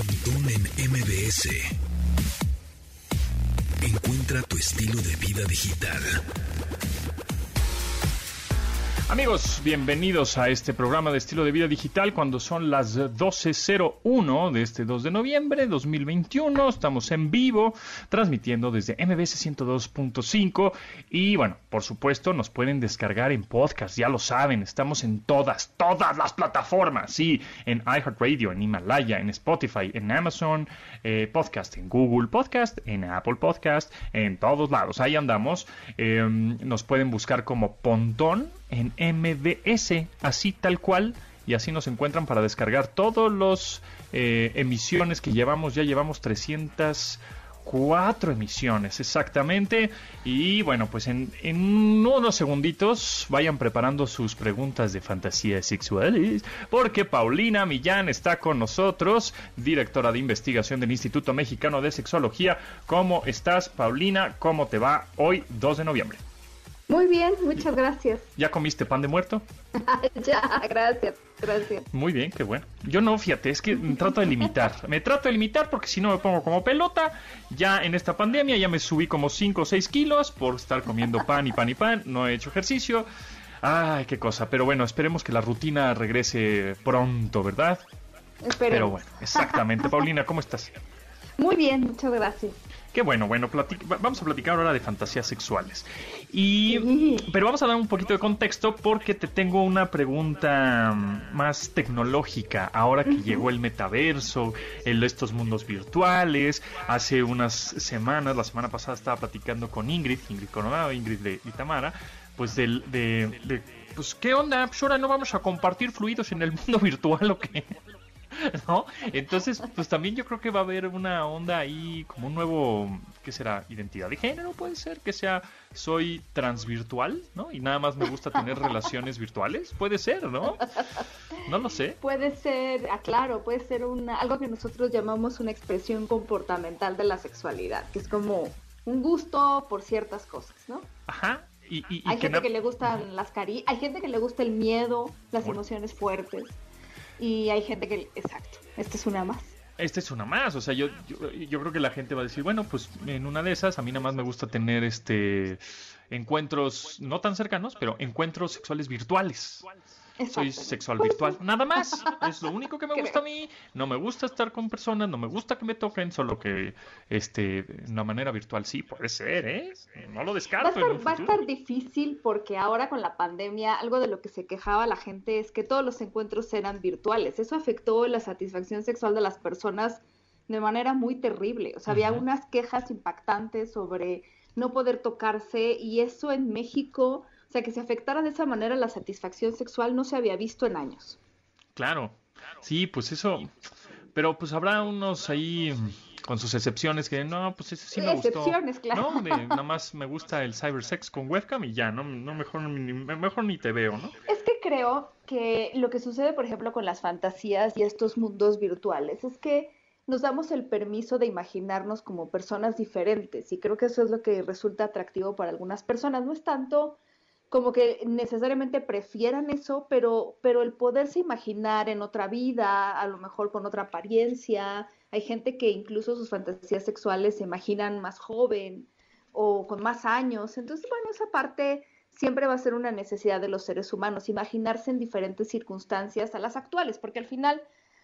En MBS. Encuentra tu estilo de vida digital. Amigos, bienvenidos a este programa de estilo de vida digital cuando son las 12.01 de este 2 de noviembre 2021. Estamos en vivo transmitiendo desde MBS 102.5 y bueno, por supuesto nos pueden descargar en podcast, ya lo saben, estamos en todas, todas las plataformas, sí, en iHeartRadio, en Himalaya, en Spotify, en Amazon eh, Podcast, en Google Podcast, en Apple Podcast, en todos lados, ahí andamos. Eh, nos pueden buscar como Pontón en MBS, así tal cual, y así nos encuentran para descargar todos los eh, emisiones que llevamos, ya llevamos 304 emisiones exactamente, y bueno, pues en, en unos segunditos vayan preparando sus preguntas de fantasías sexuales, porque Paulina Millán está con nosotros, directora de investigación del Instituto Mexicano de Sexología. ¿Cómo estás, Paulina? ¿Cómo te va hoy, 2 de noviembre? Muy bien, muchas gracias. ¿Ya comiste pan de muerto? ya, gracias, gracias. Muy bien, qué bueno. Yo no, fíjate, es que me trato de limitar. Me trato de limitar porque si no me pongo como pelota. Ya en esta pandemia ya me subí como 5 o 6 kilos por estar comiendo pan y pan y pan. No he hecho ejercicio. Ay, qué cosa. Pero bueno, esperemos que la rutina regrese pronto, ¿verdad? Esperemos. Pero bueno, exactamente. Paulina, ¿cómo estás? Muy bien, muchas gracias. Qué bueno, bueno, vamos a platicar ahora de fantasías sexuales. Y, pero vamos a dar un poquito de contexto porque te tengo una pregunta más tecnológica. Ahora que llegó el metaverso, el, estos mundos virtuales. Hace unas semanas, la semana pasada estaba platicando con Ingrid, Ingrid Coronado, Ingrid de, de Tamara, pues del, de, de, pues qué onda, pues ahora no vamos a compartir fluidos en el mundo virtual o qué. ¿no? Entonces, pues también yo creo que va a haber una onda ahí, como un nuevo, ¿qué será? Identidad de género, puede ser, que sea, soy transvirtual, ¿no? Y nada más me gusta tener relaciones virtuales, puede ser, ¿no? No lo sé. Puede ser, ah, claro, puede ser una, algo que nosotros llamamos una expresión comportamental de la sexualidad, que es como un gusto por ciertas cosas, ¿no? Ajá. Y, y, y Hay que gente que le gustan las cari, hay gente que le gusta el miedo, las emociones fuertes, y hay gente que, exacto, esta es una más. Esta es una más, o sea, yo, yo, yo creo que la gente va a decir, bueno, pues en una de esas a mí nada más me gusta tener este encuentros no tan cercanos, pero encuentros sexuales virtuales. Soy sexual virtual, nada más. Es lo único que me Creo. gusta a mí. No me gusta estar con personas, no me gusta que me toquen, solo que este de una manera virtual sí puede ser, ¿eh? No lo Va a, descarto. estar, va a estar difícil porque ahora con la pandemia algo de lo que se quejaba la gente es que todos los encuentros eran virtuales. Eso afectó la satisfacción sexual de las personas de manera muy terrible. O sea, había Ujú. unas quejas impactantes sobre no poder tocarse y eso en México, o sea, que se afectara de esa manera la satisfacción sexual no se había visto en años. Claro. Sí, pues eso. Pero pues habrá unos ahí con sus excepciones que no, pues eso sí me gustó. Excepciones, claro. No, de- nada más me gusta el cybersex con webcam y ya, no, no mejor, ni, mejor ni te veo, ¿no? Es que creo que lo que sucede, por ejemplo, con las fantasías y estos mundos virtuales es que nos damos el permiso de imaginarnos como personas diferentes y creo que eso es lo que resulta atractivo para algunas personas. No es tanto como que necesariamente prefieran eso, pero, pero el poderse imaginar en otra vida, a lo mejor con otra apariencia. Hay gente que incluso sus fantasías sexuales se imaginan más joven o con más años. Entonces, bueno, esa parte siempre va a ser una necesidad de los seres humanos, imaginarse en diferentes circunstancias a las actuales, porque al final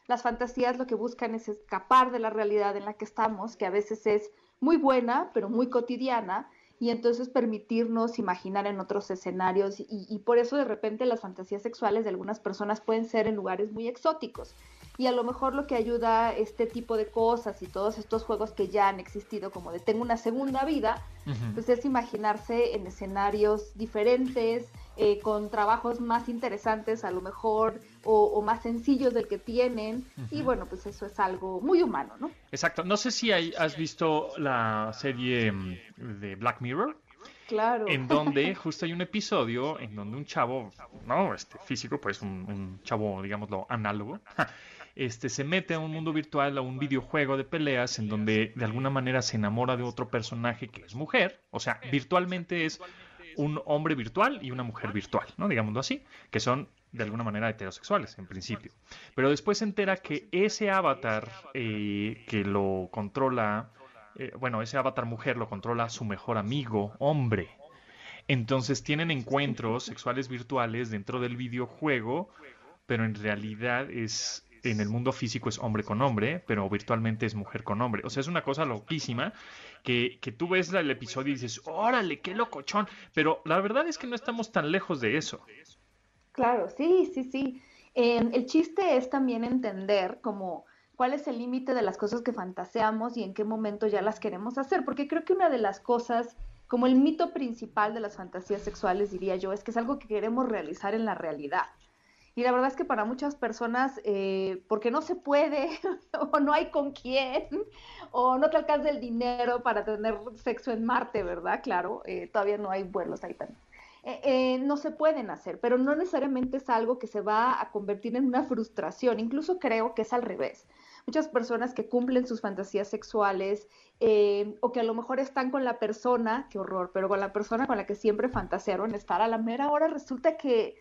las fantasías lo que buscan es escapar de la realidad en la que estamos, que a veces es muy buena, pero muy cotidiana, y entonces permitirnos imaginar en otros escenarios, y, y por eso de repente las fantasías sexuales de algunas personas pueden ser en lugares muy exóticos. Y a lo mejor lo que ayuda este tipo de cosas y todos estos juegos que ya han existido, como de tengo una segunda vida, pues es imaginarse en escenarios diferentes, eh, con trabajos más interesantes a lo mejor, o, o más sencillos del que tienen, y bueno, pues eso es algo muy humano, ¿no? Exacto. No sé si hay- has visto la serie mm, de Black Mirror. Claro. en donde justo hay un episodio en donde un chavo, no, este físico, pues un, un chavo, digámoslo, análogo, este se mete a un mundo virtual, a un videojuego de peleas en donde de alguna manera se enamora de otro personaje que es mujer, o sea, virtualmente es un hombre virtual y una mujer virtual, ¿no? Digámoslo así, que son de alguna manera heterosexuales en principio. Pero después se entera que ese avatar eh, que lo controla, eh, bueno, ese avatar mujer lo controla su mejor amigo, hombre. Entonces tienen encuentros sexuales virtuales dentro del videojuego, pero en realidad es en el mundo físico es hombre con hombre, pero virtualmente es mujer con hombre. O sea, es una cosa loquísima que, que tú ves el episodio y dices, órale, qué locochón. Pero la verdad es que no estamos tan lejos de eso. Claro, sí, sí, sí. Em, el chiste es también entender como cuál es el límite de las cosas que fantaseamos y en qué momento ya las queremos hacer, porque creo que una de las cosas, como el mito principal de las fantasías sexuales, diría yo, es que es algo que queremos realizar en la realidad. Y la verdad es que para muchas personas, eh, porque no se puede, o no hay con quién, o no te alcanza el dinero para tener sexo en Marte, ¿verdad? Claro, eh, todavía no hay vuelos ahí también. Eh, no se pueden hacer, pero no necesariamente es algo que se va a convertir en una frustración. Incluso creo que es al revés. Muchas personas que cumplen sus fantasías sexuales o que a lo mejor están con la persona, qué horror, pero con la persona con la que siempre fantasearon estar a la mera hora, resulta que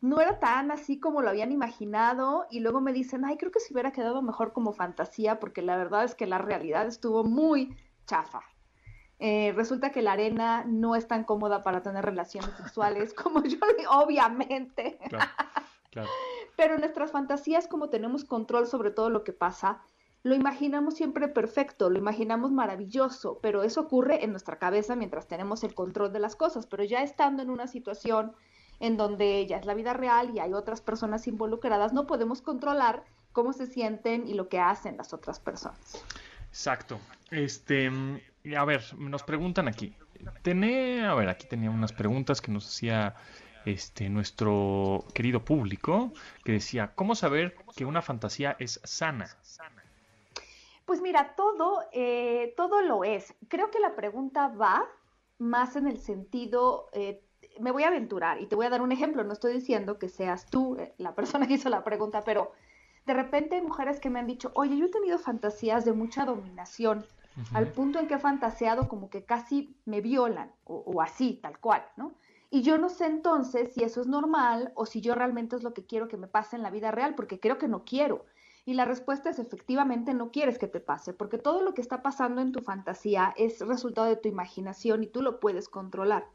no era tan así como lo habían imaginado y luego me dicen, ay, creo que se hubiera quedado mejor como fantasía porque la verdad es que la realidad estuvo muy chafa. Eh, resulta que la arena no es tan cómoda para tener relaciones sexuales como yo, obviamente. Pero en nuestras fantasías, como tenemos control sobre todo lo que pasa, lo imaginamos siempre perfecto, lo imaginamos maravilloso, pero eso ocurre en nuestra cabeza mientras tenemos el control de las cosas, pero ya estando en una situación en donde ya es la vida real y hay otras personas involucradas, no podemos controlar cómo se sienten y lo que hacen las otras personas. Exacto. Este, a ver, nos preguntan aquí. Tené, a ver, aquí tenía unas preguntas que nos hacía este nuestro querido público que decía, ¿cómo saber que una fantasía es sana? Pues mira, todo, eh, todo lo es. Creo que la pregunta va más en el sentido eh, me voy a aventurar y te voy a dar un ejemplo. No estoy diciendo que seas tú eh, la persona que hizo la pregunta, pero de repente hay mujeres que me han dicho, oye, yo he tenido fantasías de mucha dominación, al punto en que he fantaseado como que casi me violan, o, o, así, tal cual, ¿no? Y yo no sé entonces si eso es normal o si yo realmente es lo que quiero que me pase en la vida real, porque creo que no quiero. Y la respuesta es efectivamente no quieres que te pase, porque todo lo que está pasando en tu fantasía es resultado de tu imaginación y tú lo puedes controlar.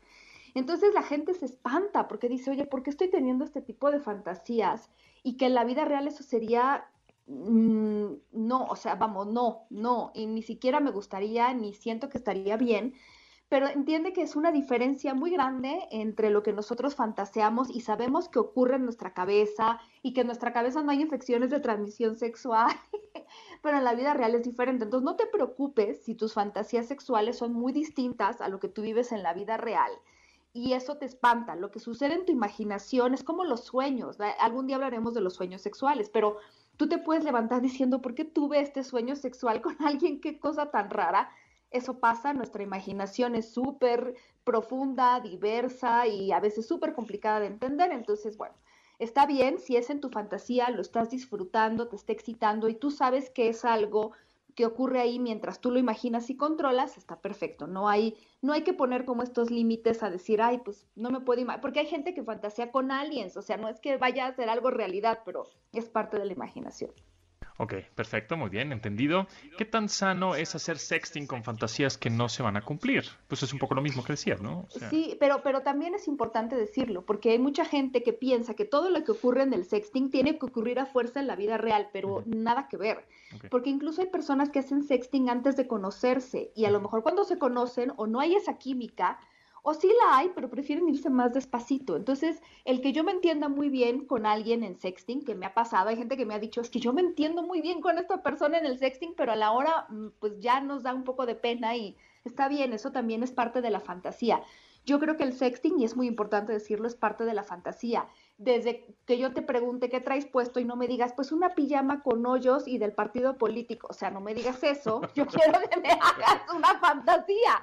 Entonces la gente se espanta porque dice, oye, ¿por qué estoy teniendo este tipo de fantasías? Y que en la vida real eso sería, mm, no, o sea, vamos, no, no, y ni siquiera me gustaría, ni siento que estaría bien, pero entiende que es una diferencia muy grande entre lo que nosotros fantaseamos y sabemos que ocurre en nuestra cabeza y que en nuestra cabeza no hay infecciones de transmisión sexual, pero en la vida real es diferente. Entonces no te preocupes si tus fantasías sexuales son muy distintas a lo que tú vives en la vida real y eso te espanta. Lo que sucede en tu imaginación es como los sueños. Algún día hablaremos de los sueños sexuales, pero tú te puedes levantar diciendo, ¿por qué tuve este sueño sexual con alguien? Qué cosa tan rara. Eso pasa, nuestra imaginación es súper profunda, diversa y a veces súper complicada de entender. Entonces, bueno, está bien si es en tu fantasía, lo estás disfrutando, te está excitando y tú sabes que es algo que ocurre ahí mientras tú lo imaginas y controlas, está perfecto. No hay, no hay que poner como estos límites a decir, ay, pues no me puedo imaginar, porque hay gente que fantasea con aliens, o sea, no es que vaya a ser algo realidad, pero es parte de la imaginación. Ok, perfecto, muy bien, entendido. ¿Qué tan sano es hacer sexting con fantasías que no se van a cumplir? Pues es un poco lo mismo que decías, ¿no? Sí, pero, pero también es importante decirlo, porque hay mucha gente que piensa que todo lo que ocurre en el sexting tiene que ocurrir a fuerza en la vida real, pero nada que ver. Porque incluso hay personas que hacen sexting antes de conocerse y a lo mejor cuando se conocen o no hay esa química, o sí la hay, pero prefieren irse más despacito. Entonces, el que yo me entienda muy bien con alguien en sexting, que me ha pasado, hay gente que me ha dicho, es que yo me entiendo muy bien con esta persona en el sexting, pero a la hora, mm, pues ya nos da un poco de pena y está bien, eso también es parte de la fantasía. Yo creo que el sexting, y es muy importante decirlo, es parte de la fantasía desde que yo te pregunte qué traes puesto y no me digas, pues una pijama con hoyos y del partido político. O sea, no me digas eso. Yo quiero que me hagas una fantasía.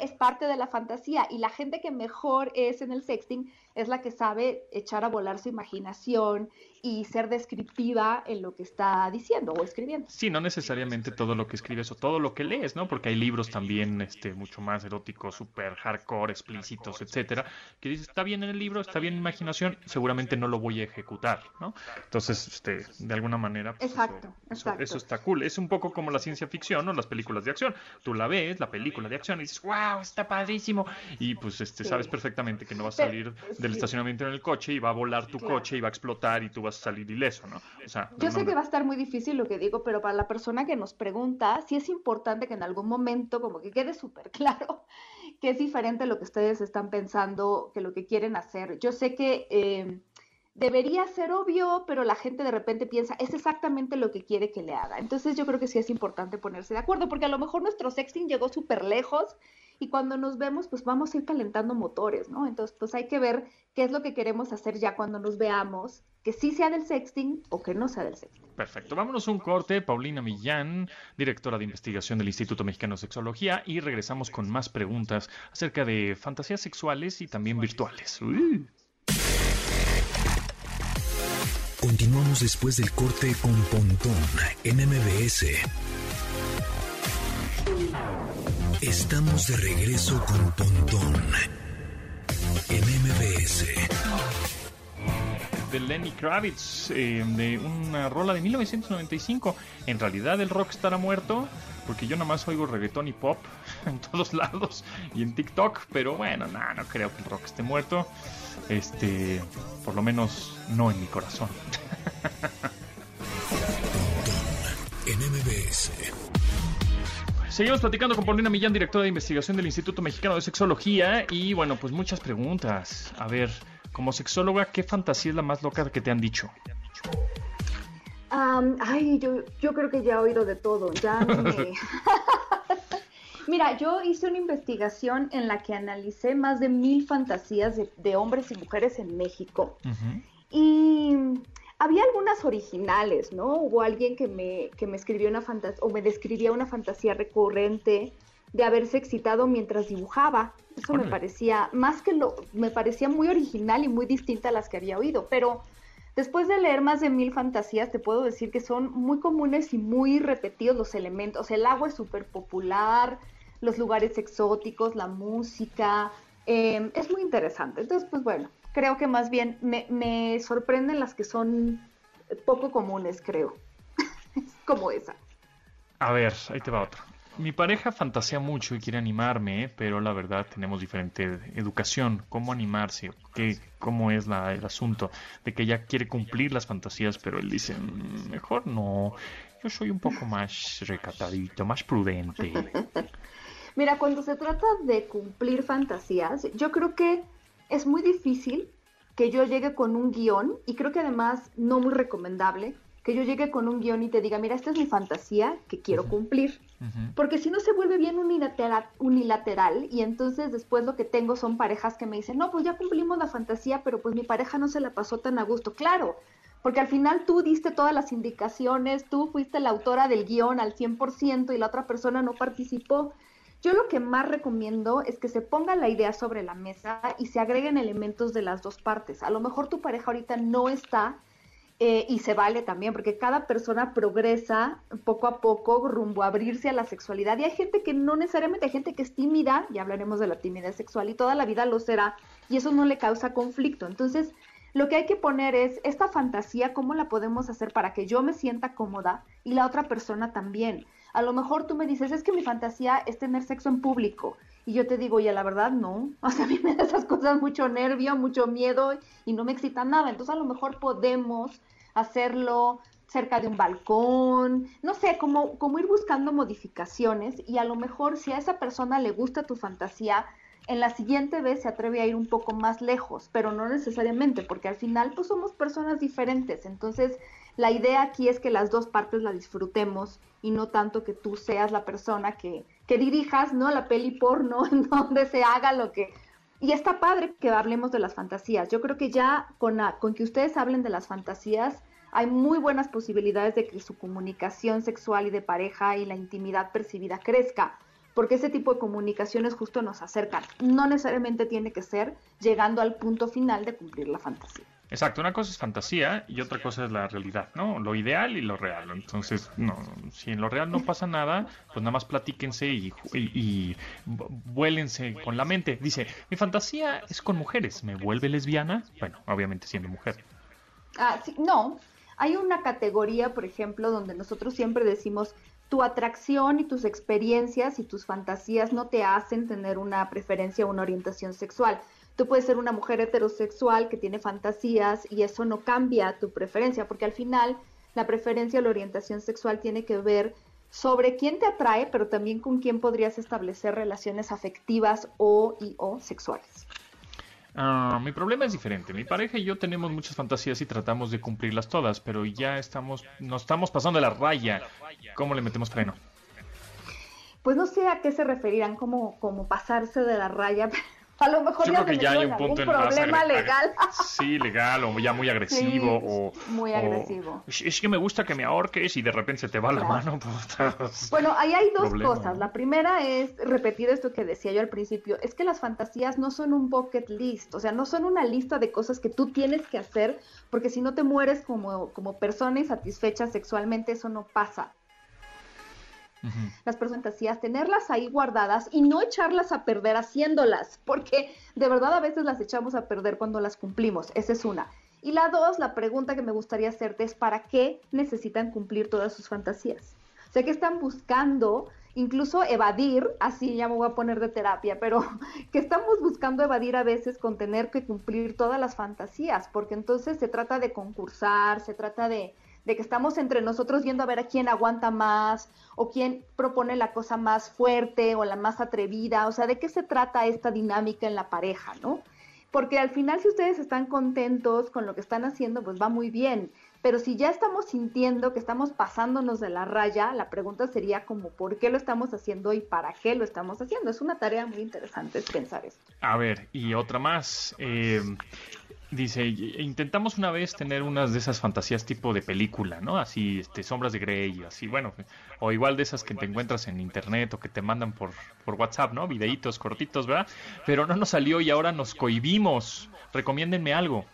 Es parte de la fantasía. Y la gente que mejor es en el sexting es la que sabe echar a volar su imaginación y ser descriptiva en lo que está diciendo o escribiendo. Sí, no necesariamente todo lo que escribes o todo lo que lees, ¿no? Porque hay libros también este, mucho más eróticos, súper hardcore, explícitos, etcétera, que dices, está bien en el libro, está bien en imaginación, seguramente no lo voy a ejecutar, ¿no? Entonces, este, de alguna manera... Pues, exacto, exacto. Eso, está cool. Es un poco como la ciencia ficción, ¿no? Las películas de acción. Tú la ves, la película de acción, y dices, wow, está padrísimo. Y pues este, sabes perfectamente que no vas a salir del estacionamiento en el coche y va a volar tu coche y va a explotar y tú vas a salir ileso, ¿no? O sea, Yo sé que va a estar muy difícil lo que digo, pero para la persona que nos pregunta, sí es importante que en algún momento como que quede súper claro que es diferente lo que ustedes están pensando, que lo que quieren hacer. Yo sé que eh, debería ser obvio, pero la gente de repente piensa, es exactamente lo que quiere que le haga. Entonces yo creo que sí es importante ponerse de acuerdo, porque a lo mejor nuestro sexting llegó súper lejos y cuando nos vemos, pues vamos a ir calentando motores, ¿no? Entonces, pues hay que ver qué es lo que queremos hacer ya cuando nos veamos, que sí sea del sexting o que no sea del sexting. Perfecto, vámonos un corte. Paulina Millán, directora de investigación del Instituto Mexicano de Sexología, y regresamos con más preguntas acerca de fantasías sexuales y también virtuales. Después del corte con Pontón en MBS. Estamos de regreso con Pontón en MBS. De Lenny Kravitz, eh, de una rola de 1995. En realidad el rock estará muerto, porque yo nada más oigo reggaetón y pop en todos lados y en TikTok, pero bueno, no, no creo que el rock esté muerto. Este, por lo menos no en mi corazón. en MBS. Seguimos platicando con Paulina Millán, directora de investigación del Instituto Mexicano de Sexología. Y bueno, pues muchas preguntas. A ver, como sexóloga, ¿qué fantasía es la más loca que te han dicho? ay, yo, yo, creo que ya he oído de todo. Ya me... Mira, yo hice una investigación en la que analicé más de mil fantasías de, hombres y mujeres en México. Y había algunas originales, ¿no? Hubo alguien que me, que me escribió una fantasía, o me describía una fantasía recurrente de haberse excitado mientras dibujaba. Eso me parecía, más que lo, me parecía muy original y muy distinta a las que había oído, pero después de leer más de mil fantasías, te puedo decir que son muy comunes y muy repetidos los elementos. El agua es súper popular, los lugares exóticos, la música, eh, es muy interesante. Entonces, pues bueno, creo que más bien me, sorprenden las que son poco comunes, creo. como esa. A ver, ahí te va otra. Mi pareja fantasea mucho y quiere animarme, pero la verdad tenemos diferente educación. ¿Cómo animarse? ¿Qué, ¿Cómo es la, el asunto? De que ella quiere cumplir las fantasías, pero él dice, mm, mejor no. Yo soy un poco más recatadito, más prudente. Mira, cuando se trata de cumplir fantasías, yo creo que es muy difícil que yo llegue con un guion, y creo que además no muy recomendable, que yo llegue con un guion y te diga, mira, esta es mi fantasía que quiero cumplir. Porque si no se vuelve bien unilateral, unilateral y entonces después lo que tengo son parejas que me dicen, no, pues ya cumplimos la fantasía, pero pues mi pareja no se la pasó tan a gusto. Claro, porque al final tú diste todas las indicaciones, tú fuiste la autora del guion al 100% y la otra persona no participó. Yo lo que más recomiendo es que se ponga la idea sobre la mesa y se agreguen elementos de las dos partes. A lo mejor tu pareja ahorita no está eh, y se vale también, porque cada persona progresa poco a poco rumbo a abrirse a la sexualidad. Y hay gente que no necesariamente, hay gente que es tímida, ya hablaremos de la timidez sexual, y toda la vida lo será, y eso no le causa conflicto. Entonces, lo que hay que poner es esta fantasía, cómo la podemos hacer para que yo me sienta cómoda y la otra persona también. A lo mejor tú me dices, es que mi fantasía es tener sexo en público. Y yo te digo, oye, la verdad no. O sea, a mí me da esas cosas mucho nervio, mucho miedo y no me excita nada. Entonces a lo mejor podemos hacerlo cerca de un balcón, no sé, como, como ir buscando modificaciones y a lo mejor si a esa persona le gusta tu fantasía, en la siguiente vez se atreve a ir un poco más lejos, pero no necesariamente, porque al final pues somos personas diferentes. Entonces la idea aquí es que las dos partes la disfrutemos y no tanto que tú seas la persona que, que dirijas, ¿no? La peli porno en donde se haga lo que... Y está padre que hablemos de las fantasías. Yo creo que ya con, con que ustedes hablen de las fantasías, hay muy buenas posibilidades de que su comunicación sexual y de pareja y la intimidad percibida crezca, porque ese tipo de comunicaciones justo nos acercan. No necesariamente tiene que ser llegando al punto final de cumplir la fantasía. Exacto, una cosa es fantasía y otra cosa es la realidad, ¿no? Lo ideal y lo real. Entonces, no, si en lo real no pasa nada, pues nada más platíquense y, y, vuélense con la mente. Dice, mi fantasía es con mujeres, ¿me vuelve lesbiana? Bueno, obviamente siendo mujer. Ah, sí, no. Hay una categoría, por ejemplo, donde nosotros siempre decimos, tu atracción y tus experiencias y tus fantasías no te hacen tener una preferencia o una orientación sexual. Tú puedes ser una mujer heterosexual que tiene fantasías y eso no cambia tu preferencia, porque al final la preferencia o la orientación sexual tiene que ver sobre quién te atrae, pero también con quién podrías establecer relaciones afectivas o y o sexuales. Ah, mi problema es diferente. Mi pareja y yo tenemos muchas fantasías y tratamos de cumplirlas todas, pero ya estamos, nos estamos pasando de la raya. ¿Cómo le metemos freno? Pues no sé a qué se referirán como, como pasarse de la raya, a lo mejor Yo ya creo que ya hay un punto en problema legal. Sí, legal, o ya muy agresivo. o, muy agresivo. es que me gusta que me ahorques y de repente se te va la mano. Bueno, ahí hay dos cosas. La primera es repetir esto que decía yo al principio, es que las fantasías no son un bucket list, o sea, no son una lista de cosas que tú tienes que hacer, porque si no te mueres como, como persona insatisfecha sexualmente, eso no pasa las fantasías, tenerlas ahí guardadas y no echarlas a perder haciéndolas, porque de verdad a veces las echamos a perder cuando las cumplimos. Esa es una. Y la dos, la pregunta que me gustaría hacerte es, ¿para qué necesitan cumplir todas sus fantasías? O sea, que están buscando incluso evadir, así ya me voy a poner de terapia, pero que estamos buscando evadir a veces con tener que cumplir todas las fantasías, porque entonces se trata de concursar, se trata de, de que estamos entre nosotros viendo a ver a quién aguanta más o quién propone la cosa más fuerte o la más atrevida, o sea, de qué se trata esta dinámica en la pareja, ¿no? Porque al final si ustedes están contentos con lo que están haciendo, pues va muy bien, pero si ya estamos sintiendo que estamos pasándonos de la raya, la pregunta sería como por qué lo estamos haciendo y para qué lo estamos haciendo. Es una tarea muy interesante pensar esto. A ver, y otra más. Eh, Dice, intentamos una vez tener unas de esas fantasías tipo de película, ¿no? Así, este, sombras de Grey, así, bueno, o igual de esas que te encuentras en internet o que te mandan por, por WhatsApp, ¿no? Videitos cortitos, ¿verdad? Pero no nos salió y ahora nos cohibimos. Recomiéndenme algo.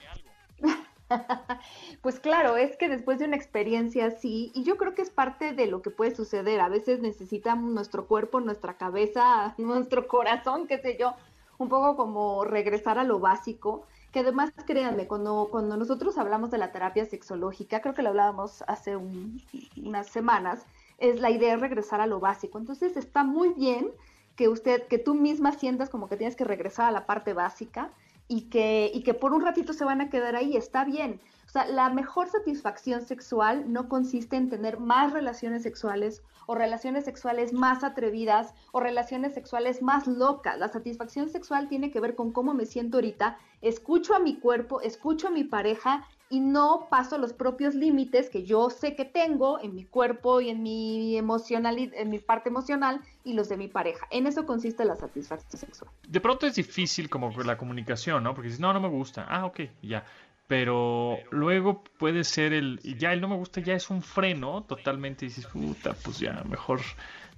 Pues claro, es que después de una experiencia así, y yo creo que es parte de lo que puede suceder, a veces necesitamos nuestro cuerpo, nuestra cabeza, nuestro corazón, qué sé yo, un poco como regresar a lo básico que además créanme, cuando, cuando nosotros hablamos de la terapia sexológica, creo que lo hablábamos hace unas semanas, es la idea de regresar a lo básico. Entonces está muy bien que usted, que tú misma sientas como que tienes que regresar a la parte básica y que, y que por un ratito se van a quedar ahí, está bien. O sea, la mejor satisfacción sexual no consiste en tener más relaciones sexuales o relaciones sexuales más atrevidas o relaciones sexuales más locas. La satisfacción sexual tiene que ver con cómo me siento ahorita, escucho a mi cuerpo, escucho a mi pareja y no paso los propios límites que yo sé que tengo en mi cuerpo y en mi emocional en mi parte emocional y los de mi pareja. En eso consiste la satisfacción sexual. De pronto es difícil como la comunicación, ¿no? Porque dices, "No, no me gusta." Ah, ok, ya pero luego puede ser el, ya el no me gusta, ya es un freno totalmente, y dices, puta, pues ya mejor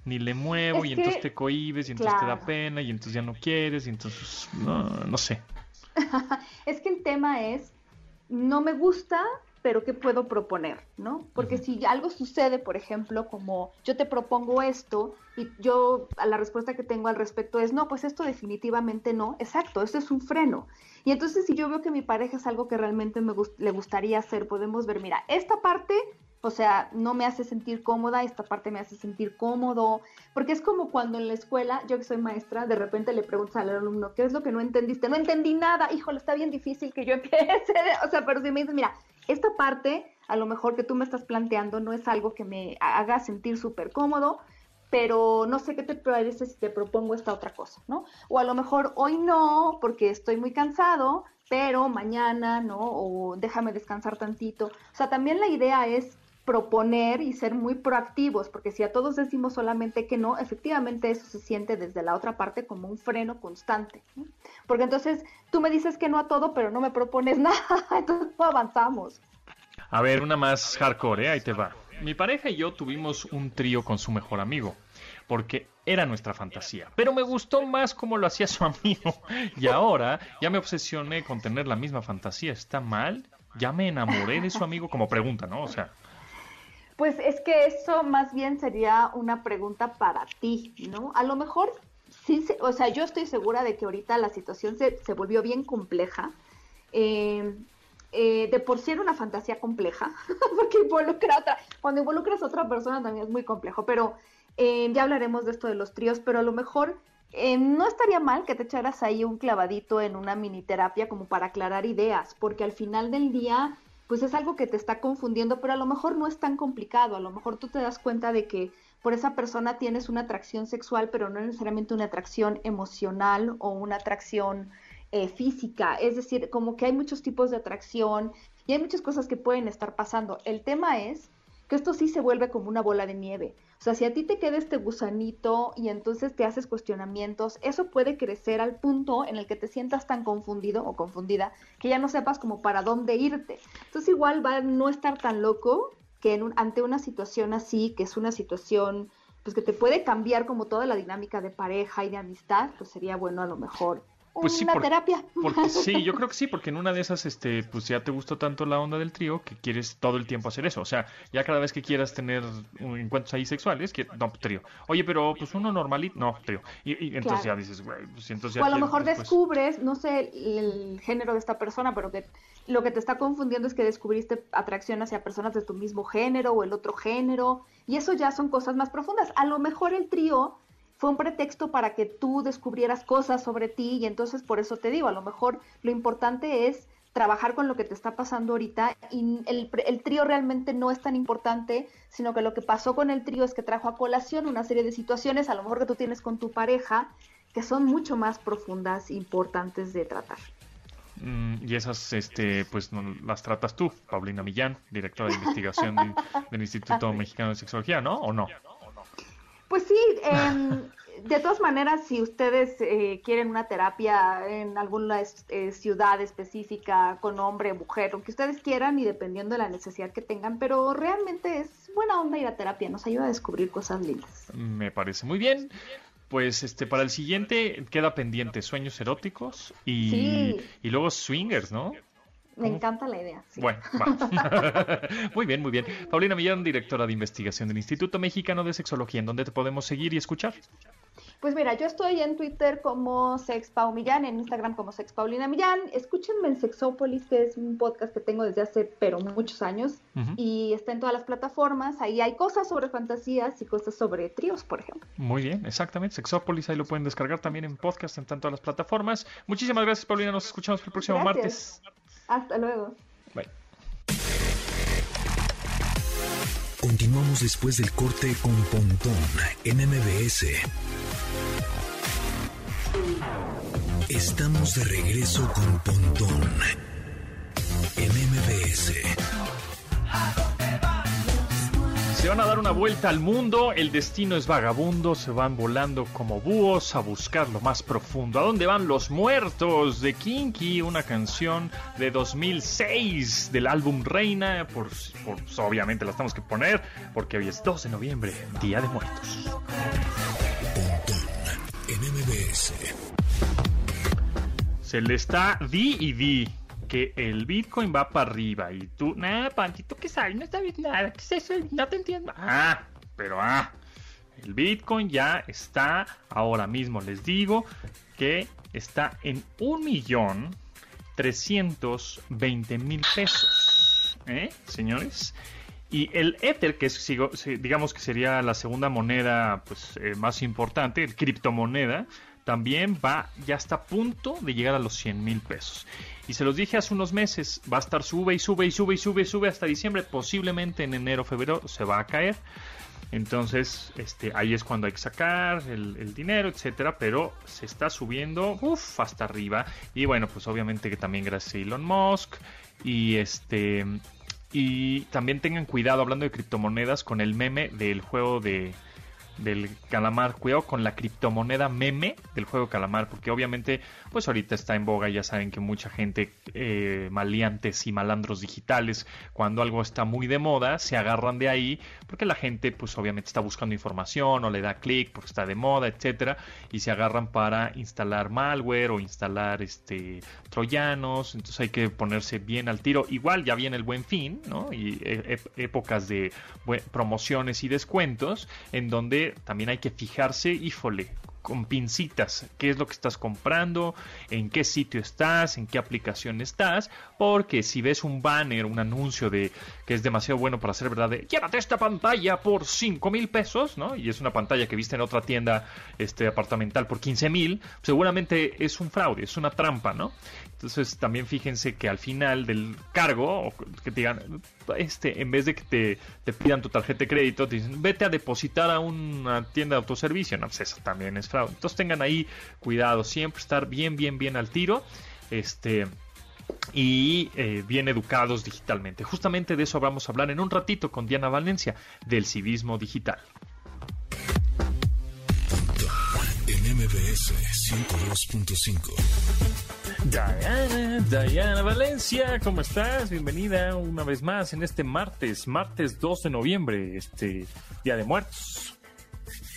ni le muevo, y entonces te cohibes, y entonces te da pena, y entonces ya no quieres, y entonces, no, no sé. es que el tema es, no me gusta, pero ¿qué puedo proponer? ¿No? Porque si algo sucede, por ejemplo, como yo te propongo esto y yo a la respuesta que tengo al respecto es, no, pues esto definitivamente no, exacto, esto es un freno. Y entonces si yo veo que mi pareja es algo que realmente me le gustaría hacer, podemos ver, mira, esta parte o sea, no me hace sentir cómoda, esta parte me hace sentir cómodo, porque es como cuando en la escuela, yo que soy maestra, de repente le preguntas al alumno, ¿qué es lo que no entendiste? No entendí nada, híjole, está bien difícil que yo empiece, o sea, pero si me dices, mira, esta parte, a lo mejor que tú me estás planteando, no es algo que me haga sentir súper cómodo, pero no sé qué te parece si te propongo esta otra cosa, ¿no? O a lo mejor hoy no, porque estoy muy cansado, pero mañana, ¿no? O déjame descansar tantito. O sea, también la idea es proponer y ser muy proactivos, porque si a todos decimos solamente que no, efectivamente eso se siente desde la otra parte como un freno constante. Porque entonces tú me dices que no a todo, pero no me propones nada, entonces no avanzamos. A ver, una más hardcore, ¿eh? ahí te va. mi pareja y yo tuvimos un trío con su mejor amigo, porque era nuestra fantasía. Pero me gustó más cómo lo hacía su amigo. Y ahora ya me obsesioné con tener la misma fantasía. ¿Está mal? Ya me enamoré de su amigo como pregunta, ¿no? O sea... Pues es que eso más bien sería una pregunta para ti, ¿no? A lo mejor sí, o sea, yo estoy segura de que ahorita la situación se, se volvió bien compleja. Eh, eh, de por sí era una fantasía compleja, porque involucra otra, cuando involucras a otra persona también es muy complejo, pero eh, ya hablaremos de esto de los tríos, pero a lo mejor no estaría mal que te echaras ahí un clavadito en una mini terapia como para aclarar ideas, porque al final del día pues es algo que te está confundiendo, pero a lo mejor no es tan complicado, a lo mejor tú te das cuenta de que por esa persona tienes una atracción sexual, pero no necesariamente una atracción emocional o una atracción eh, física, es decir, como que hay muchos tipos de atracción y hay muchas cosas que pueden estar pasando. El tema es que esto sí se vuelve como una bola de nieve. O sea, si a ti te queda este gusanito y entonces te haces cuestionamientos, eso puede crecer al punto en el que te sientas tan confundido o confundida que ya no sepas como para dónde irte. Entonces igual va a no estar tan loco que en ante una situación así, que es una situación pues que te puede cambiar como toda la dinámica de pareja y de amistad, pues sería bueno a lo mejor pues sí, una terapia. Porque sí, yo creo que sí, porque en una de esas, este, pues ya te gustó tanto la onda del trío que quieres todo el tiempo hacer eso. O sea, ya cada vez que quieras tener encuentros ahí sexuales, que, no, trío. Oye, pero pues uno normalito, no, trío. Y, entonces ya dices, güey, pues entonces ya O a lo mejor descubres, no sé el, género de esta persona, pero que lo que te está confundiendo es que descubriste atracción hacia personas de tu mismo género o el otro género. Y eso ya son cosas más profundas. A lo mejor el trío fue un pretexto para que tú descubrieras cosas sobre ti y entonces por eso te digo, a lo mejor lo importante es trabajar con lo que te está pasando ahorita y el, el, trío realmente no es tan importante, sino que lo que pasó con el trío es que trajo a colación una serie de situaciones, a lo mejor que tú tienes con tu pareja, que son mucho más profundas e importantes de tratar. Mm, y esas, este, pues no, las tratas tú, Paulina Millán, directora de investigación del Instituto Mexicano de Sexología, ¿no? ¿O no? Pues sí, em, de todas maneras, si ustedes eh, quieren una terapia en alguna eh, ciudad específica con hombre, mujer, lo que ustedes quieran y dependiendo de la necesidad que tengan, pero realmente es buena onda ir a terapia, nos ayuda a descubrir cosas lindas. Me parece muy bien. Pues este para el siguiente queda pendiente sueños eróticos y, y luego swingers, ¿no? Me encanta la idea. Bueno, va. muy bien, muy bien. Paulina Millán, directora de investigación del Instituto Mexicano de Sexología, ¿en dónde te podemos seguir y escuchar? Pues mira, yo estoy en Twitter como SexPau Millán, en Instagram como SexPaulina Millán. Escúchenme en Sexópolis, que es un podcast que tengo desde hace pero muchos años y está en todas las plataformas. Ahí hay cosas sobre fantasías y cosas sobre tríos, por ejemplo. Muy bien, exactamente. Sexópolis, ahí lo pueden descargar también en podcast en todas las plataformas. Muchísimas gracias, Paulina. Nos escuchamos el próximo martes. Hasta luego. Bye. Continuamos después del corte con Pontón en MBS. Estamos de regreso con Pontón en MBS. Se van a dar una vuelta al mundo, el destino es vagabundo, se van volando como búhos a buscar lo más profundo. ¿A dónde van los muertos? De Kinky, una canción de 2006 del álbum Reina, por, obviamente la tenemos que poner, porque hoy es 2 de noviembre, Día de Muertos. Se le está di y di que el Bitcoin va para arriba y tú, nada, Pantito, ¿qué sabes? No sabes nada, ¿qué es eso? No te entiendo. Ah, pero ah, el Bitcoin ya está, ahora mismo les digo, que está en un millón mil pesos. ¿Eh, señores? Y el Ether, que es, digamos que sería la segunda moneda pues, eh, más importante, el criptomoneda, también va, ya está a punto de llegar a los 100 mil pesos. Y se los dije hace unos meses, va a estar sube y sube y sube y sube y sube hasta diciembre, posiblemente en enero febrero se va a caer. Entonces, este, ahí es cuando hay que sacar el, dinero, etcétera, pero se está subiendo hasta arriba. Y bueno, pues obviamente que también gracias a Elon Musk. Y este. Y también tengan cuidado hablando de criptomonedas con el meme del juego de del calamar. Cuidado con la criptomoneda meme del juego calamar, porque obviamente, pues ahorita está en boga. Ya saben que mucha gente, eh, maleantes y malandros digitales, cuando algo está muy de moda, se agarran de ahí, porque la gente, pues obviamente está buscando información o le da clic porque está de moda, etcétera, y se agarran para instalar malware o instalar este troyanos. Entonces hay que ponerse bien al tiro. Igual ya viene el buen fin, ¿no? Y eh, épocas de promociones y descuentos, en donde también hay que fijarse, híjole, con pincitas qué es lo que estás comprando, en qué sitio estás, en qué aplicación estás, porque si ves un banner, un anuncio de que es demasiado bueno para ser verdad, de llévate esta pantalla por 5 mil pesos, ¿no? Y es una pantalla que viste en otra tienda este, apartamental por 15 mil, seguramente es un fraude, es una trampa, ¿no? Entonces también fíjense que al final del cargo, que te digan, este, en vez de que te, te pidan tu tarjeta de crédito, te dicen, vete a depositar a una tienda de autoservicio. No, pues eso también es fraude. Entonces tengan ahí cuidado, siempre estar bien, bien, bien al tiro. Este y eh, bien educados digitalmente. Justamente de eso vamos a hablar en un ratito con Diana Valencia del civismo digital. En MBS 102.5 Diana, Diana Valencia, ¿cómo estás? Bienvenida una vez más en este martes, martes 2 de noviembre, este Día de Muertos.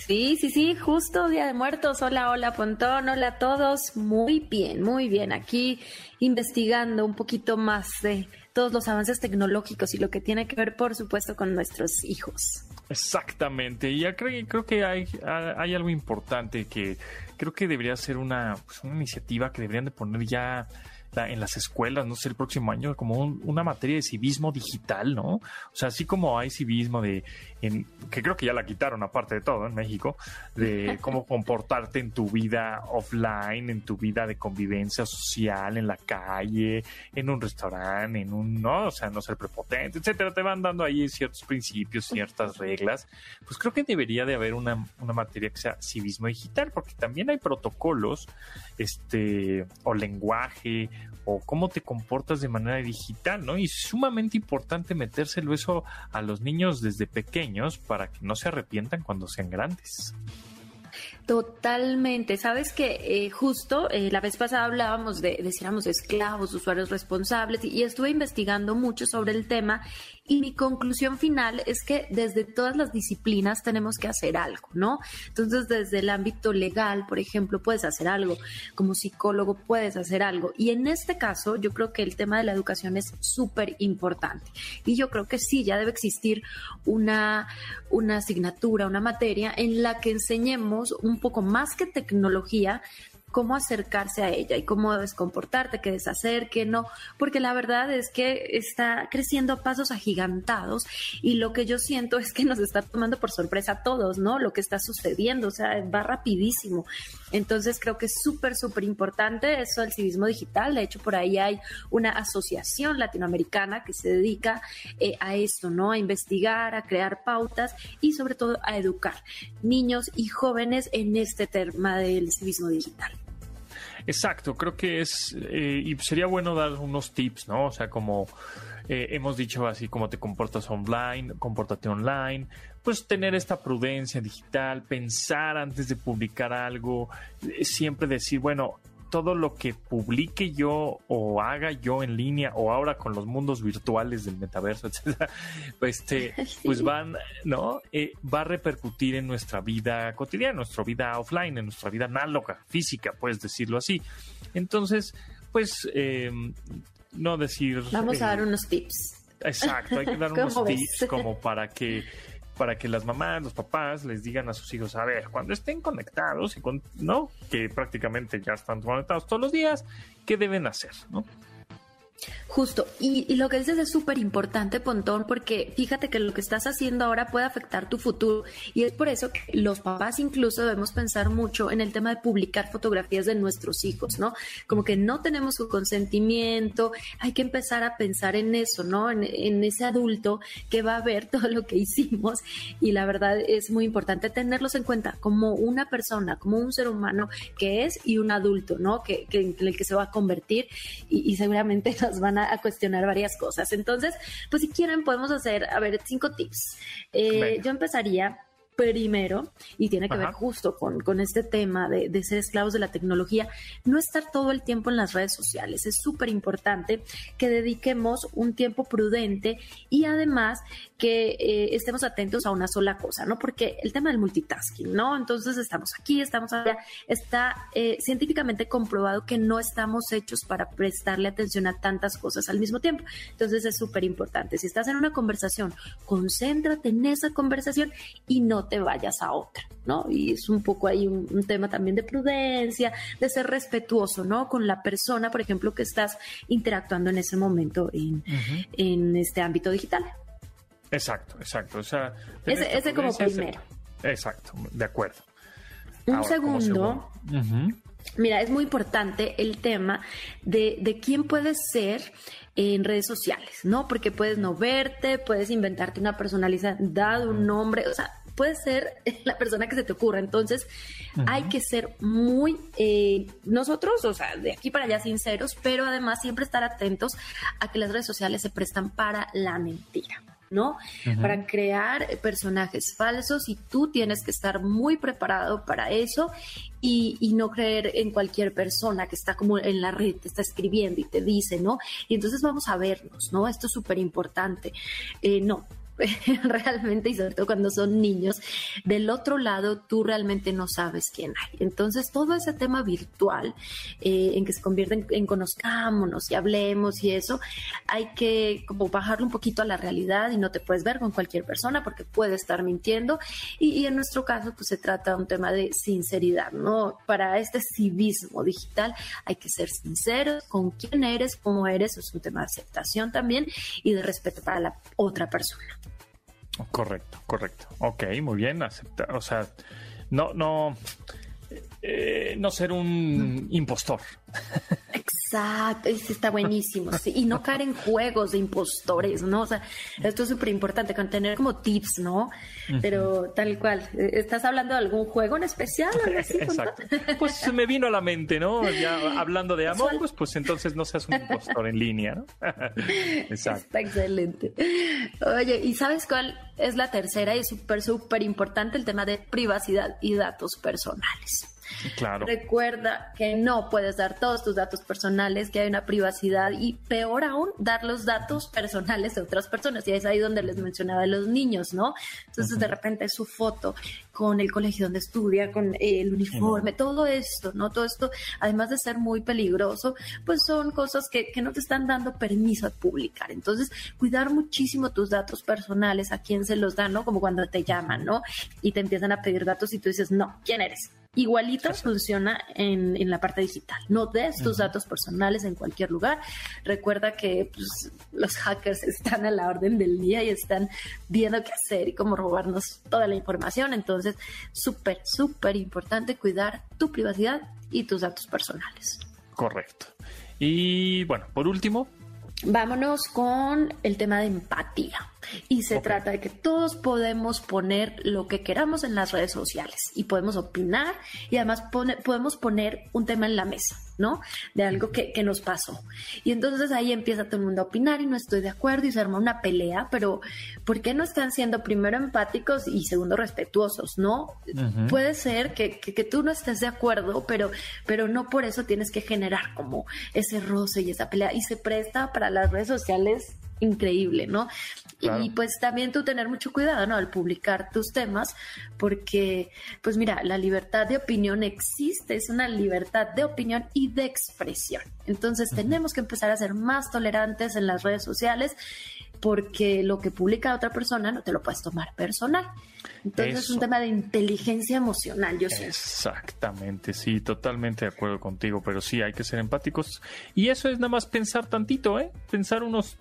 Sí, sí, sí, justo Día de Muertos. Hola, hola, Pontón, hola a todos. Muy bien, muy bien. Aquí investigando un poquito más de todos los avances tecnológicos y lo que tiene que ver, por supuesto, con nuestros hijos. Exactamente, y creo, creo que hay, hay algo importante que creo que debería ser una, pues, una iniciativa que deberían de poner ya en las escuelas, no sé, el próximo año, como una materia de civismo digital, ¿no? O sea, así como hay civismo de, en, que creo que ya la quitaron aparte de todo en México, de cómo comportarte en tu vida offline, en tu vida de convivencia social, en la calle, en un restaurante, en un, ¿no? O sea, no ser prepotente, etcétera, te van dando ahí ciertos principios, ciertas reglas. Pues creo que debería de haber una, una materia que sea civismo digital, porque también hay protocolos, este, o lenguaje, o cómo te comportas de manera digital, ¿no? Y es sumamente importante metérselo eso a los niños desde pequeños para que no se arrepientan cuando sean grandes. Totalmente. Sabes que eh, justo eh, la vez pasada hablábamos de, decíamos, esclavos, usuarios responsables, y, estuve investigando mucho sobre el tema y mi conclusión final es que desde todas las disciplinas tenemos que hacer algo, ¿no? Entonces, desde el ámbito legal, por ejemplo, puedes hacer algo, como psicólogo puedes hacer algo. Y en este caso, yo creo que el tema de la educación es súper importante. Y yo creo que sí, ya debe existir una, una asignatura, una materia en la que enseñemos un poco más que tecnología, cómo acercarse a ella y cómo debes comportarte, qué deshacer, qué no, porque la verdad es que está creciendo a pasos agigantados y lo que yo siento es que nos está tomando por sorpresa a todos, ¿no? Lo que está sucediendo, o sea, va rapidísimo. Entonces creo que es súper, súper importante eso del civismo digital. De hecho, por ahí hay una asociación latinoamericana que se dedica eh, a esto, ¿no? A investigar, a crear pautas y sobre todo a educar niños y jóvenes en este tema del civismo digital. Exacto, creo que es, eh, y sería bueno dar unos tips, ¿no? O sea, como eh, hemos dicho así, como te comportas online, compórtate online, pues tener esta prudencia digital, pensar antes de publicar algo, eh, siempre decir, bueno, todo lo que publique yo o haga yo en línea o ahora con los mundos virtuales del metaverso, etcétera, pues, este, pues van, ¿no? Eh, va a repercutir en nuestra vida cotidiana, en nuestra vida offline, en nuestra vida análoga, física, puedes decirlo así. Entonces, pues, em, no decir. Vamos a dar eh, unos tips. Exacto, hay que dar unos tips como para que para que las mamás, los papás les digan a sus hijos, a ver, cuando estén conectados y con, no, que prácticamente ya están conectados todos los días, ¿qué deben hacer, no? Justo, y, lo que dices es súper importante, Pontón, porque fíjate que lo que estás haciendo ahora puede afectar tu futuro y es por eso que los papás incluso debemos pensar mucho en el tema de publicar fotografías de nuestros hijos, ¿no? Como que no tenemos su consentimiento, hay que empezar a pensar en eso, ¿no? En, ese adulto que va a ver todo lo que hicimos y la verdad es muy importante tenerlos en cuenta como una persona, como un ser humano que es y un adulto, ¿no? Que, en el que se va a convertir y, y seguramente van a, cuestionar varias cosas. Entonces, pues si quieren podemos hacer, a ver, cinco tips. Eh, yo empezaría primero, y tiene que ver justo con, con este tema de, de, ser esclavos de la tecnología, no estar todo el tiempo en las redes sociales. Es súper importante que dediquemos un tiempo prudente y además que eh, estemos atentos a una sola cosa, ¿no? Porque el tema del multitasking, ¿no? Entonces estamos aquí, estamos allá, está eh, científicamente comprobado que no estamos hechos para prestarle atención a tantas cosas al mismo tiempo. Entonces es súper importante. Si estás en una conversación, concéntrate en esa conversación y no te vayas a otra, ¿no? Y es un poco ahí un, tema también de prudencia, de ser respetuoso, ¿no? Con la persona, por ejemplo, que estás interactuando en ese momento en, en este ámbito digital. Exacto, exacto. O sea, ese, como primero. Exacto, de acuerdo. Un segundo. Mira, es muy importante el tema de, de quién puedes ser en redes sociales, ¿no? Porque puedes no verte, puedes inventarte una personalidad, un nombre, o sea, puede ser la persona que se te ocurra. Entonces, hay que ser muy, eh, nosotros, o sea, de aquí para allá sinceros, pero además siempre estar atentos a que las redes sociales se prestan para la mentira. ¿no? Para crear personajes falsos y tú tienes que estar muy preparado para eso y, y, no creer en cualquier persona que está como en la red, te está escribiendo y te dice, ¿no? Y entonces vamos a vernos, ¿no? Esto es súper importante. Eh, no, realmente y sobre todo cuando son niños, del otro lado tú realmente no sabes quién hay. Entonces todo ese tema virtual eh, en que se convierte en, conozcámonos y hablemos y eso, hay que como bajarlo un poquito a la realidad y no te puedes ver con cualquier persona porque puede estar mintiendo y, en nuestro caso pues se trata de un tema de sinceridad, ¿no? Para este civismo digital hay que ser sinceros con quién eres, cómo eres, es un tema de aceptación también y de respeto para la otra persona. Correcto, correcto. Ok, muy bien. Acepta, o sea, no, no, eh, no ser un impostor. Exacto, está buenísimo. Y no caer en juegos de impostores, ¿no? O sea, esto es súper importante, con tener como tips, ¿no? Pero tal cual, ¿estás hablando de algún juego en especial? Exacto. Pues me vino a la mente, ¿no? Ya hablando de Among Us, pues entonces no seas un impostor en línea, ¿no? Exacto. Está excelente. Oye, ¿y sabes cuál es la tercera? Y es súper, súper importante el tema de privacidad y datos personales. Claro. Recuerda que no puedes dar todos tus datos personales, que hay una privacidad y peor aún, dar los datos personales de otras personas. Y es ahí donde les mencionaba a los niños, ¿no? Entonces de repente su foto con el colegio donde estudia, con el uniforme, todo esto, ¿no? Todo esto, además de ser muy peligroso, pues son cosas que, que no te están dando permiso a publicar. Entonces, cuidar muchísimo tus datos personales, a quién se los dan, ¿no? Como cuando te llaman, ¿no? Y te empiezan a pedir datos y tú dices, no, ¿quién eres? Igualito funciona en, en, la parte digital. No des tus datos personales en cualquier lugar. Recuerda que pues, los hackers están a la orden del día y están viendo qué hacer y cómo robarnos toda la información. Entonces, súper, súper importante cuidar tu privacidad y tus datos personales. Correcto. Y bueno, por último. Vámonos con el tema de empatía. Y se trata de que todos podemos poner lo que queramos en las redes sociales y podemos opinar y además podemos poner un tema en la mesa, ¿no? De algo que, nos pasó. Y entonces ahí empieza todo el mundo a opinar y no estoy de acuerdo y se arma una pelea, pero ¿por qué no están siendo primero empáticos y segundo respetuosos, ¿no? Puede ser que, que, tú no estés de acuerdo, pero, pero no por eso tienes que generar como ese roce y esa pelea y se presta para las redes sociales increíble, ¿no? Y pues también tú tener mucho cuidado, ¿no? Al publicar tus temas, porque, pues mira, la libertad de opinión existe, es una libertad de opinión y de expresión. Entonces tenemos que empezar a ser más tolerantes en las redes sociales porque lo que publica otra persona no te lo puedes tomar personal. Entonces es un tema de inteligencia emocional, yo sé. Exactamente, sí, totalmente de acuerdo contigo, pero sí hay que ser empáticos. Y eso es nada más pensar tantito, ¿eh? Pensar unos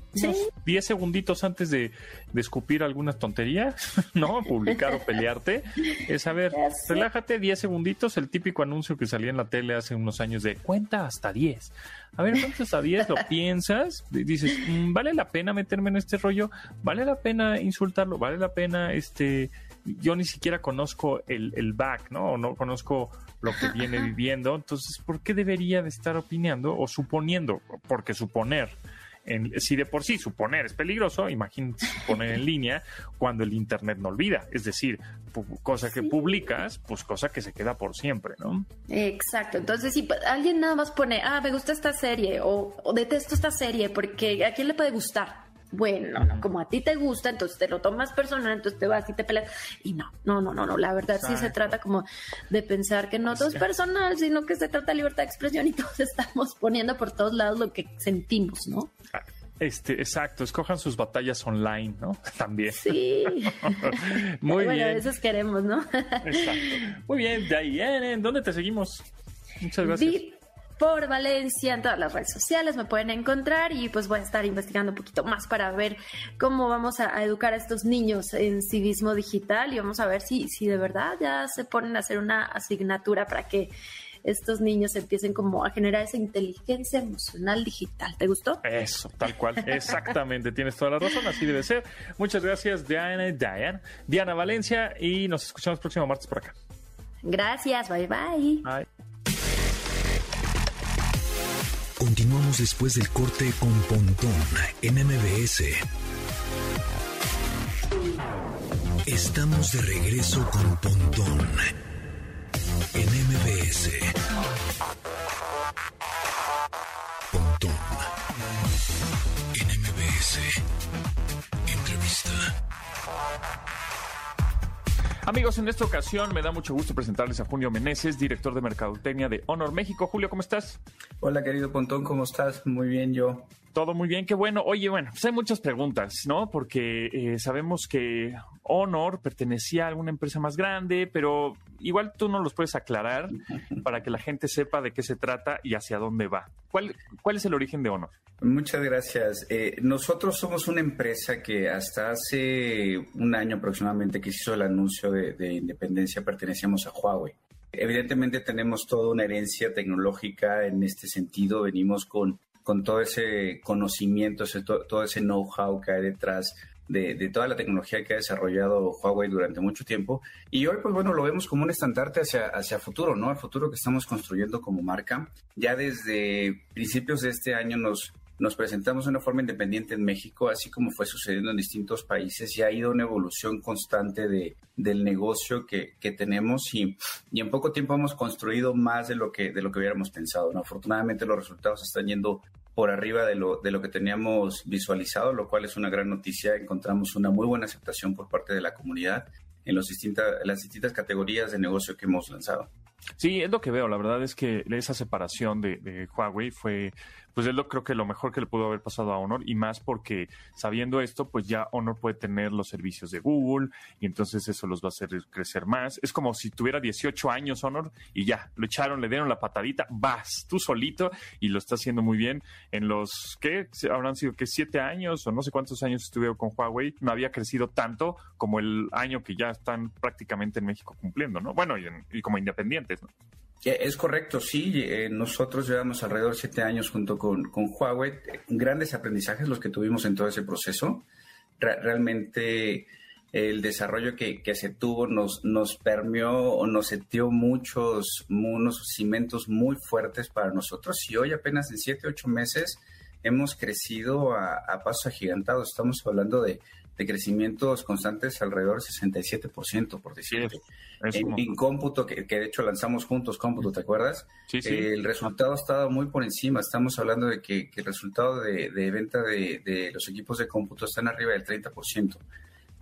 10 segunditos antes de, escupir alguna tontería, ¿no? Publicar o pelearte. Es a ver, relájate 10 segunditos, el típico anuncio que salía en la tele hace unos años de cuenta hasta 10. A ver, ¿cuántos hasta 10 lo piensas? Dices, mm, ¿vale la pena meterme en este rollo? ¿Vale la pena insultarlo? ¿Vale la pena este yo ni siquiera conozco el, el back, ¿no? O no conozco lo que viene viviendo. Entonces, ¿por qué debería de estar opinando o suponiendo? Porque suponer En, si de por sí suponer es peligroso, imagínate suponer en línea cuando el Internet no olvida. Es decir, cosa que publicas, pues cosa que se queda por siempre, ¿no? Exacto. Entonces, si alguien nada más pone, ah, me gusta esta serie o, o detesto esta serie, porque ¿a quién le puede gustar? Bueno, como a ti te gusta, entonces te lo tomas personal, entonces te vas y te peleas. Y no, no, no, no, no. La verdad sí se trata como de pensar que no todo es personal, sino que se trata de libertad de expresión y todos estamos poniendo por todos lados lo que sentimos, ¿no? Este, exacto, escojan sus batallas online, ¿no? También. Sí. Muy bien. Bueno, esos queremos, ¿no? exacto. Muy bien, Diane, ¿en dónde te seguimos? Muchas gracias por Valencia, en todas las redes sociales me pueden encontrar y pues voy a estar investigando un poquito más para ver cómo vamos a, educar a estos niños en civismo digital y vamos a ver si, si de verdad ya se ponen a hacer una asignatura para que estos niños empiecen como a generar esa inteligencia emocional digital. ¿Te gustó? Eso, tal cual. Exactamente, tienes toda la razón, así debe ser. Muchas gracias, Diana, Diana, Diana Valencia, y nos escuchamos el próximo martes por acá. Gracias, bye bye. Bye. Después del corte con Pontón en MBS. Estamos de regreso con Pontón en MBS. Pontón en MBS. Entrevista. Amigos, en esta ocasión me da mucho gusto presentarles a Julio Meneses, director de Mercadotecnia de Honor México. Julio, ¿cómo estás? Hola, querido Pontón, ¿cómo estás? Muy bien, yo. Todo muy bien, qué bueno. Oye, bueno, pues hay muchas preguntas, ¿no? Porque eh, sabemos que Honor pertenecía a alguna empresa más grande, pero igual tú no los puedes aclarar para que la gente sepa de qué se trata y hacia dónde va. ¿Cuál, cuál es el origen de Honor? Muchas gracias. Eh, nosotros somos una empresa que hasta hace un año aproximadamente que se hizo el anuncio de, de independencia pertenecíamos a Huawei. Evidentemente tenemos toda una herencia tecnológica en este sentido. Venimos con, con todo ese conocimiento, todo, ese know-how que hay detrás de, toda la tecnología que ha desarrollado Huawei durante mucho tiempo. Y hoy, pues bueno, lo vemos como un estandarte hacia, hacia futuro, ¿no? Al futuro que estamos construyendo como marca. Ya desde principios de este año nos, nos presentamos de una forma independiente en México, así como fue sucediendo en distintos países, y ha ido una evolución constante de, del negocio que, que tenemos y, y, en poco tiempo hemos construido más de lo que, de lo que hubiéramos pensado. Afortunadamente los resultados están yendo por arriba de lo, de lo que teníamos visualizado, lo cual es una gran noticia. Encontramos una muy buena aceptación por parte de la comunidad en los distintas, las distintas categorías de negocio que hemos lanzado. Sí, es lo que veo. La verdad es que esa separación de Huawei fue pues es lo creo que lo mejor que le pudo haber pasado a Honor y más porque sabiendo esto, pues ya Honor puede tener los servicios de Google y entonces eso los va a hacer crecer más. Es como si tuviera 18 años Honor y ya, lo echaron, le dieron la patadita, vas tú solito y lo está haciendo muy bien. En los, ¿qué? Habrán sido que siete años o no sé cuántos años estuve con Huawei, no había crecido tanto como el año que ya están prácticamente en México cumpliendo, ¿no? Bueno, y, y como independientes, ¿no? Es correcto, sí. Eh, nosotros llevamos alrededor de siete años junto con, con Huawei. Grandes aprendizajes los que tuvimos en todo ese proceso. realmente el desarrollo que, que, se tuvo nos, nos permeó o nos setió muchos, unos cimientos muy fuertes para nosotros y hoy apenas en siete, ocho meses hemos crecido a, a pasos agigantados. Estamos hablando de de crecimientos constantes alrededor del 67%, por decirte. en, cómputo, que, de hecho lanzamos juntos cómputo, ¿te acuerdas? Sí, sí. el resultado ha estado muy por encima. Estamos hablando de que, el resultado de, venta de, los equipos de cómputo están arriba del 30%.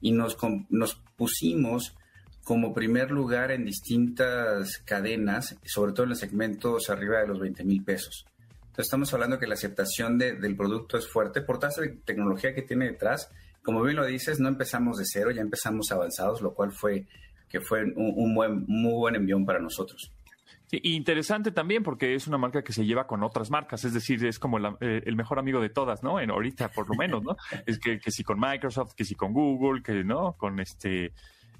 Y nos, nos pusimos como primer lugar en distintas cadenas, sobre todo en los segmentos arriba de los 20 mil pesos. Entonces estamos hablando que la aceptación del producto es fuerte por tasa de tecnología que tiene detrás como bien lo dices, no empezamos de cero, ya empezamos avanzados, lo cual fue que fue un, buen, muy buen envión para nosotros. Sí, interesante también porque es una marca que se lleva con otras marcas, es decir, es como eh, el mejor amigo de todas, ¿no? En ahorita por lo menos, ¿no? es que, que si con Microsoft, que si con Google, que no, con este,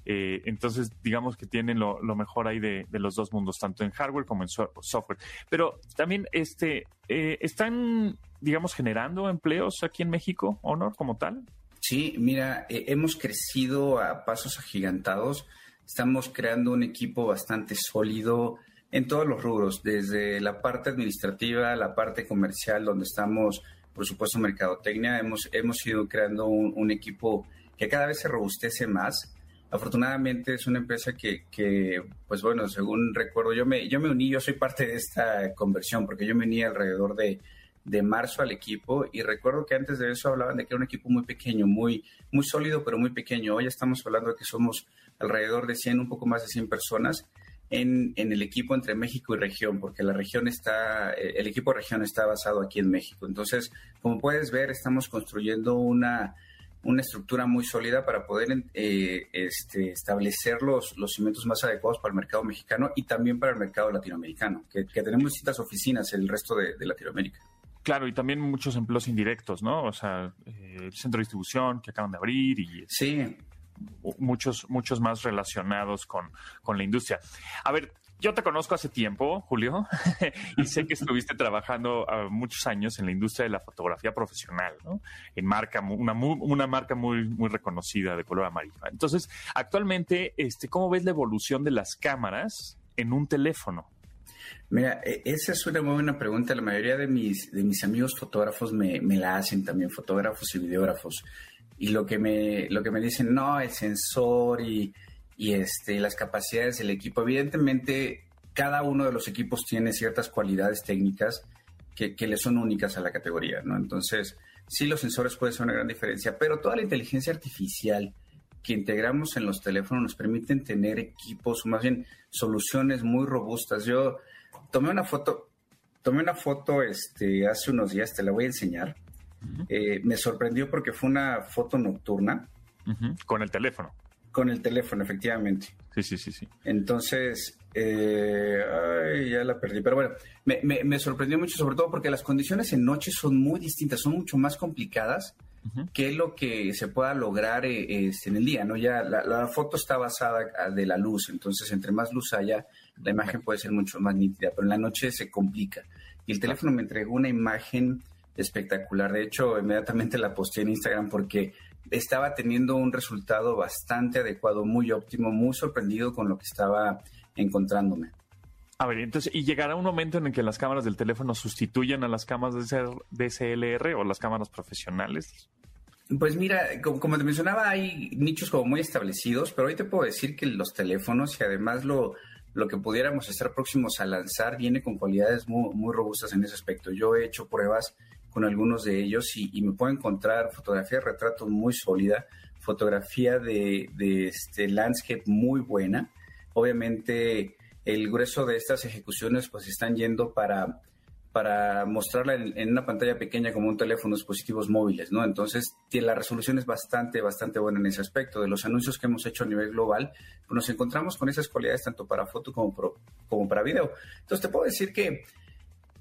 eh, entonces digamos que tienen lo, mejor ahí de, los dos mundos, tanto en hardware como en software. Pero también este, eh, están, digamos, generando empleos aquí en México, Honor, como tal. Sí, mira, eh, hemos crecido a pasos agigantados. Estamos creando un equipo bastante sólido en todos los rubros, desde la parte administrativa, la parte comercial, donde estamos por supuesto mercadotecnia. Hemos, hemos ido creando un, equipo que cada vez se robustece más. Afortunadamente es una empresa que, pues bueno, según recuerdo, yo me, yo me uní, yo soy parte de esta conversión, porque yo me uní alrededor de, de marzo al equipo y recuerdo que antes de eso hablaban de que era un equipo muy pequeño, muy, muy sólido, pero muy pequeño. Hoy estamos hablando de que somos alrededor de 100, un poco más de 100 personas en, en, el equipo entre México y región, porque la región está, eh, el equipo región está basado aquí en México. Entonces, como puedes ver, estamos construyendo una, una estructura muy sólida para poder eh, este, establecer los, los cimientos más adecuados para el mercado mexicano y también para el mercado latinoamericano, que, tenemos distintas oficinas en el resto de, Latinoamérica. Claro, y también muchos empleos indirectos, ¿no? O sea, eh, el centro de distribución que acaban de abrir y... Sí, muchos, muchos más relacionados con, con la industria. A ver, yo te conozco hace tiempo, Julio, y sé que estuviste trabajando uh, muchos años en la industria de la fotografía profesional, ¿no? En marca, una, una marca muy, muy reconocida de color amarillo. Entonces, actualmente, este, ¿cómo ves la evolución de las cámaras en un teléfono? Mira, e, esa es una muy buena pregunta. La mayoría de mis, de mis amigos fotógrafos me, me la hacen también, fotógrafos y videógrafos y lo que me, lo que me dicen, no, el sensor y, y este, las capacidades del equipo. Evidentemente, cada uno de los equipos tiene ciertas cualidades técnicas que, que le son únicas a la categoría, ¿no? Entonces, sí, los sensores pueden ser una gran diferencia, pero toda la inteligencia artificial que integramos en los teléfonos nos permiten tener equipos, más bien soluciones muy robustas. Yo tomé una foto, tomé una foto este, hace unos días, te la voy a enseñar. Eh, me sorprendió porque fue una foto nocturna. Con el teléfono. Con el teléfono, efectivamente. Sí, sí, sí, sí. Entonces, eh, ay, ya la perdí. Pero bueno, me, sorprendió mucho, sobre todo porque las condiciones en noche son muy distintas, son mucho más complicadas que lo que se pueda lograr eh, este, en el día, ¿no? Ya la, foto está basada de la luz, entonces entre más luz haya, la imagen puede ser mucho más nítida, pero en la noche se complica. Y el teléfono me entregó una imagen espectacular. De hecho, inmediatamente la posté en Instagram porque estaba teniendo un resultado bastante adecuado, muy óptimo, muy sorprendido con lo que estaba encontrándome. A ver, entonces, ¿y llegará un momento en el que las cámaras del teléfono sustituyan a las cámaras de DSLR o las cámaras profesionales? Pues mira, como, te mencionaba, hay nichos como muy establecidos, pero hoy te puedo decir que los teléfonos y además lo, lo que pudiéramos estar próximos a lanzar viene con cualidades muy, muy robustas en ese aspecto. Yo he hecho pruebas con algunos de ellos y, me puedo encontrar fotografía de retrato muy sólida, fotografía de, este landscape muy buena. Obviamente el grueso de estas ejecuciones pues están yendo para, para mostrarla en, una pantalla pequeña como un teléfono, dispositivos móviles, ¿no? Entonces la resolución es bastante, bastante buena en ese aspecto. De los anuncios que hemos hecho a nivel global, pues nos encontramos con esas cualidades tanto para foto como, como para video. Entonces te puedo decir que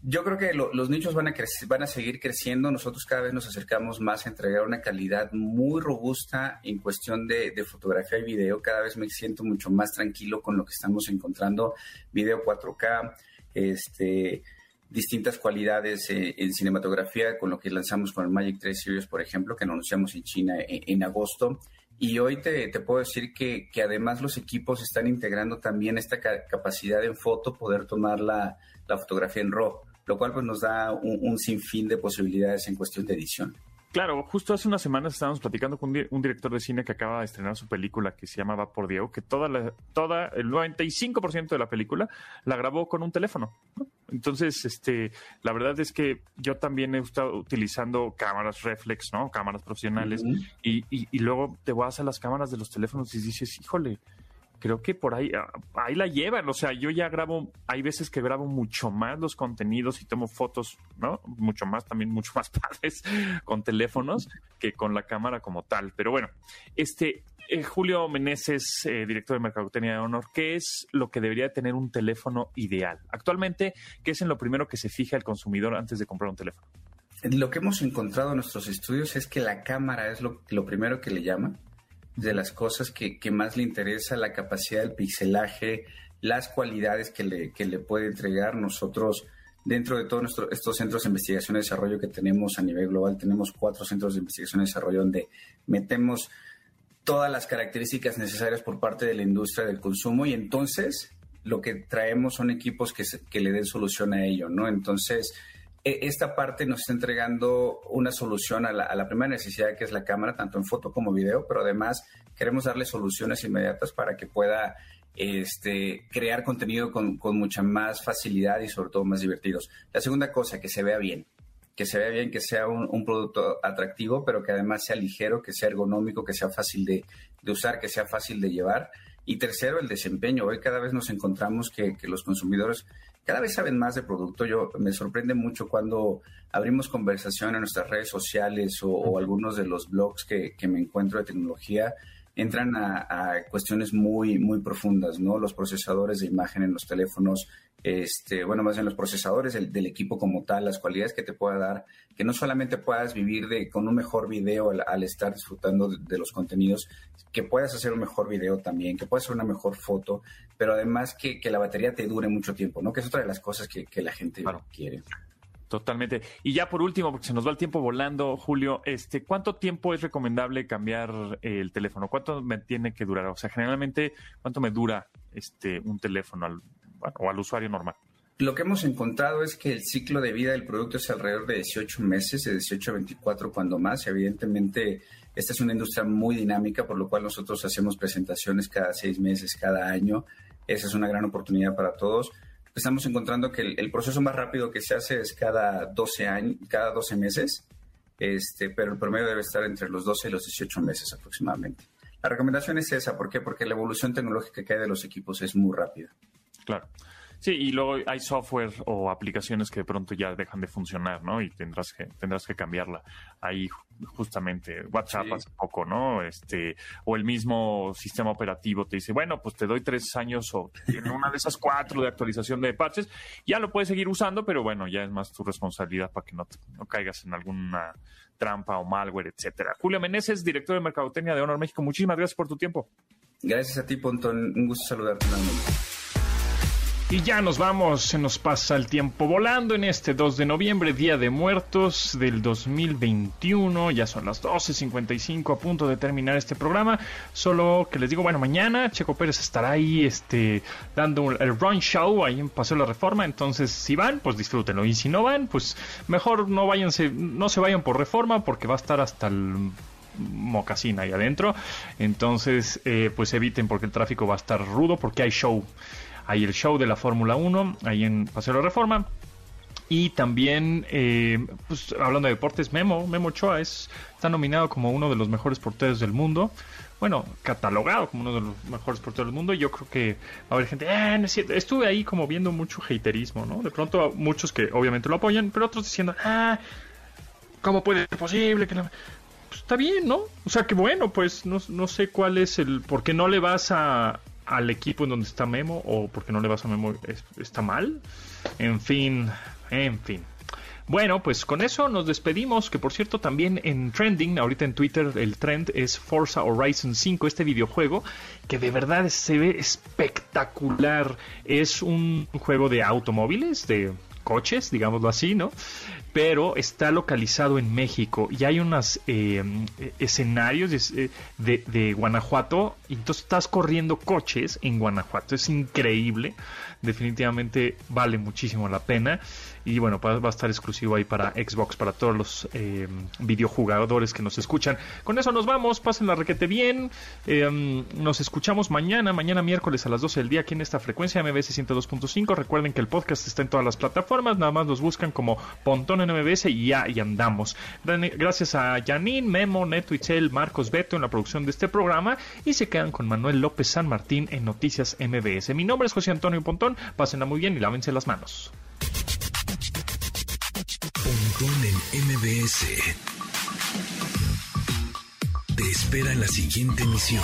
yo creo que los nichos van a, van a seguir creciendo. Nosotros cada vez nos acercamos más a entregar una calidad muy robusta en cuestión de, fotografía y video. Cada vez me siento mucho más tranquilo con lo que estamos encontrando. Video 4K, este, distintas cualidades eh, en cinematografía con lo que lanzamos con el Magic 3 Series, por ejemplo, que anunciamos en China en, agosto. Y hoy te, puedo decir que, que, además los equipos están integrando también esta capacidad en foto, poder tomar la, la fotografía en RAW lo cual pues nos da un, sinfín de posibilidades en cuestión de edición. Claro, justo hace unas semanas estábamos platicando con un director de cine que acaba de estrenar su película que se llamaba Por Diego, que toda la, toda, el 95% de la película la grabó con un teléfono. Entonces, este, la verdad es que yo también he estado utilizando cámaras reflex, ¿no? Cámaras profesionales, y, y, y, luego te vas a las cámaras de los teléfonos y dices, híjole, creo que por ahí, ah, ahí la llevan. O sea, yo ya grabo, hay veces que grabo mucho más los contenidos y tomo fotos, ¿no? Mucho más, también mucho más padres con teléfonos que con la cámara como tal. Pero bueno, este, eh, Julio Meneses, eh, director de Mercadotecnia de Honor, ¿qué es lo que debería tener un teléfono ideal? Actualmente, ¿qué es en lo primero que se fija el consumidor antes de comprar un teléfono? Lo que hemos encontrado en nuestros estudios es que la cámara es lo, lo primero que le llama de las cosas que, más le interesa, la capacidad del pixelaje, las cualidades que le, que le puede entregar. Nosotros, dentro de todos estos centros de investigación y desarrollo que tenemos a nivel global, tenemos cuatro centros de investigación y desarrollo donde metemos todas las características necesarias por parte de la industria del consumo y entonces lo que traemos son equipos que, que le den solución a ello, ¿no? Entonces, esta parte nos está entregando una solución a la, primera necesidad que es la cámara, tanto en foto como video, pero además queremos darle soluciones inmediatas para que pueda este, crear contenido con, mucha más facilidad y sobre todo más divertidos. La segunda cosa, que se vea bien, que se vea bien, que sea un, producto atractivo, pero que además sea ligero, que sea ergonómico, que sea fácil de, usar, que sea fácil de llevar. Y tercero, el desempeño. Hoy cada vez nos encontramos que los consumidores cada vez saben más de producto. Yo me sorprende mucho cuando abrimos conversación en nuestras redes sociales o, algunos de los blogs que, me encuentro de tecnología entran a, cuestiones muy, muy profundas, ¿no? Los procesadores de imagen en los teléfonos, este, bueno, más bien los procesadores del, equipo como tal, las cualidades que te pueda dar, que no solamente puedas vivir de, con un mejor video al, estar disfrutando de, los contenidos, que puedas hacer un mejor video también, que puedas hacer una mejor foto, pero además que, la batería te dure mucho tiempo, ¿no? Que es otra de las cosas que, la gente quiere. Totalmente. Y ya por último, porque se nos va el tiempo volando, Julio, este, ¿cuánto tiempo es recomendable cambiar el teléfono? ¿Cuánto me tiene que durar? O sea, generalmente, ¿cuánto me dura este un teléfono al, o al usuario normal? Lo que hemos encontrado es que el ciclo de vida del producto es alrededor de 18 meses, de 18 a 24 cuando más. Evidentemente, esta es una industria muy dinámica, por lo cual nosotros hacemos presentaciones cada seis meses, cada año. Esa es una gran oportunidad para todos. Estamos encontrando que el, proceso más rápido que se hace es cada 12, años, cada 12 meses, este, pero el promedio debe estar entre los 12 y los 18 meses aproximadamente. La recomendación es esa, ¿por qué? Porque la evolución tecnológica que hay de los equipos es muy rápida. Claro. Sí, y luego hay software o aplicaciones que de pronto ya dejan de funcionar, ¿no? Y tendrás que tendrás que cambiarla. Ahí justamente WhatsApp hace poco, ¿no? Este o el mismo sistema operativo te dice, bueno, pues te doy tres años o en una de esas cuatro de actualización de parches, ya lo puedes seguir usando, pero bueno, ya es más tu responsabilidad para que no, no caigas en alguna trampa o malware, etcétera. Julio Meneses, director de Mercadotecnia de Honor México, muchísimas gracias por tu tiempo. Gracias a ti, Pontón. Un gusto saludarte nuevamente. Y ya nos vamos, se nos pasa el tiempo volando en este 2 de noviembre, Día de Muertos del 2021. Ya son las 12.55 a punto de terminar este programa. Solo que les digo, bueno, mañana Checo Pérez estará ahí este, dando el run show ahí en Paseo de la Reforma. Entonces, si van, pues disfrútenlo. Y si no van, pues mejor no, váyanse, no se vayan por reforma porque va a estar hasta el mocasín ahí adentro. Entonces, eh, pues eviten porque el tráfico va a estar rudo porque hay show hay el show de la Fórmula 1, ahí en Paseo de la Reforma. Y también, eh, pues, hablando de deportes, Memo, Memo Ochoa es, está nominado como uno de los mejores porteros del mundo. Bueno, catalogado como uno de los mejores porteros del mundo. Yo creo que va a haber gente, ah. Estuve ahí como viendo mucho haterismo, ¿no? De pronto muchos que obviamente lo apoyan, pero otros diciendo, ah, ¿cómo puede ser posible que Pues está bien, ¿no? O sea, que bueno, pues no, no sé cuál es el... ¿Por qué no le vas a, al equipo en donde está Memo o porque no le vas a Memo está mal. En fin, en fin. Bueno, pues con eso nos despedimos, que por cierto también en trending, ahorita en Twitter el trend es Forza Horizon 5, este videojuego que de verdad se ve espectacular. Es un juego de automóviles, de coches, digámoslo así, ¿no? Pero está localizado en México y hay unos eh, escenarios de, de, de, Guanajuato y entonces estás corriendo coches en Guanajuato. Es increíble, definitivamente vale muchísimo la pena. Y bueno, va, a estar exclusivo ahí para Xbox, para todos los eh, videojugadores que nos escuchan. Con eso nos vamos, pasen la requete bien. Em, nos escuchamos mañana, mañana miércoles a las 12 del día aquí en esta frecuencia MBS 102.5. Recuerden que el podcast está en todas las plataformas, nada más nos buscan como Pontón en MBS y ya, y andamos. Gracias a Janine, Memo, Neto, Itzel, Marcos, Beto en la producción de este programa y se quedan con Manuel López San Martín en Noticias MBS. Mi nombre es José Antonio Pontón, pásenla muy bien y lávense las manos. Pontón en MBS. Te espera en la siguiente emisión.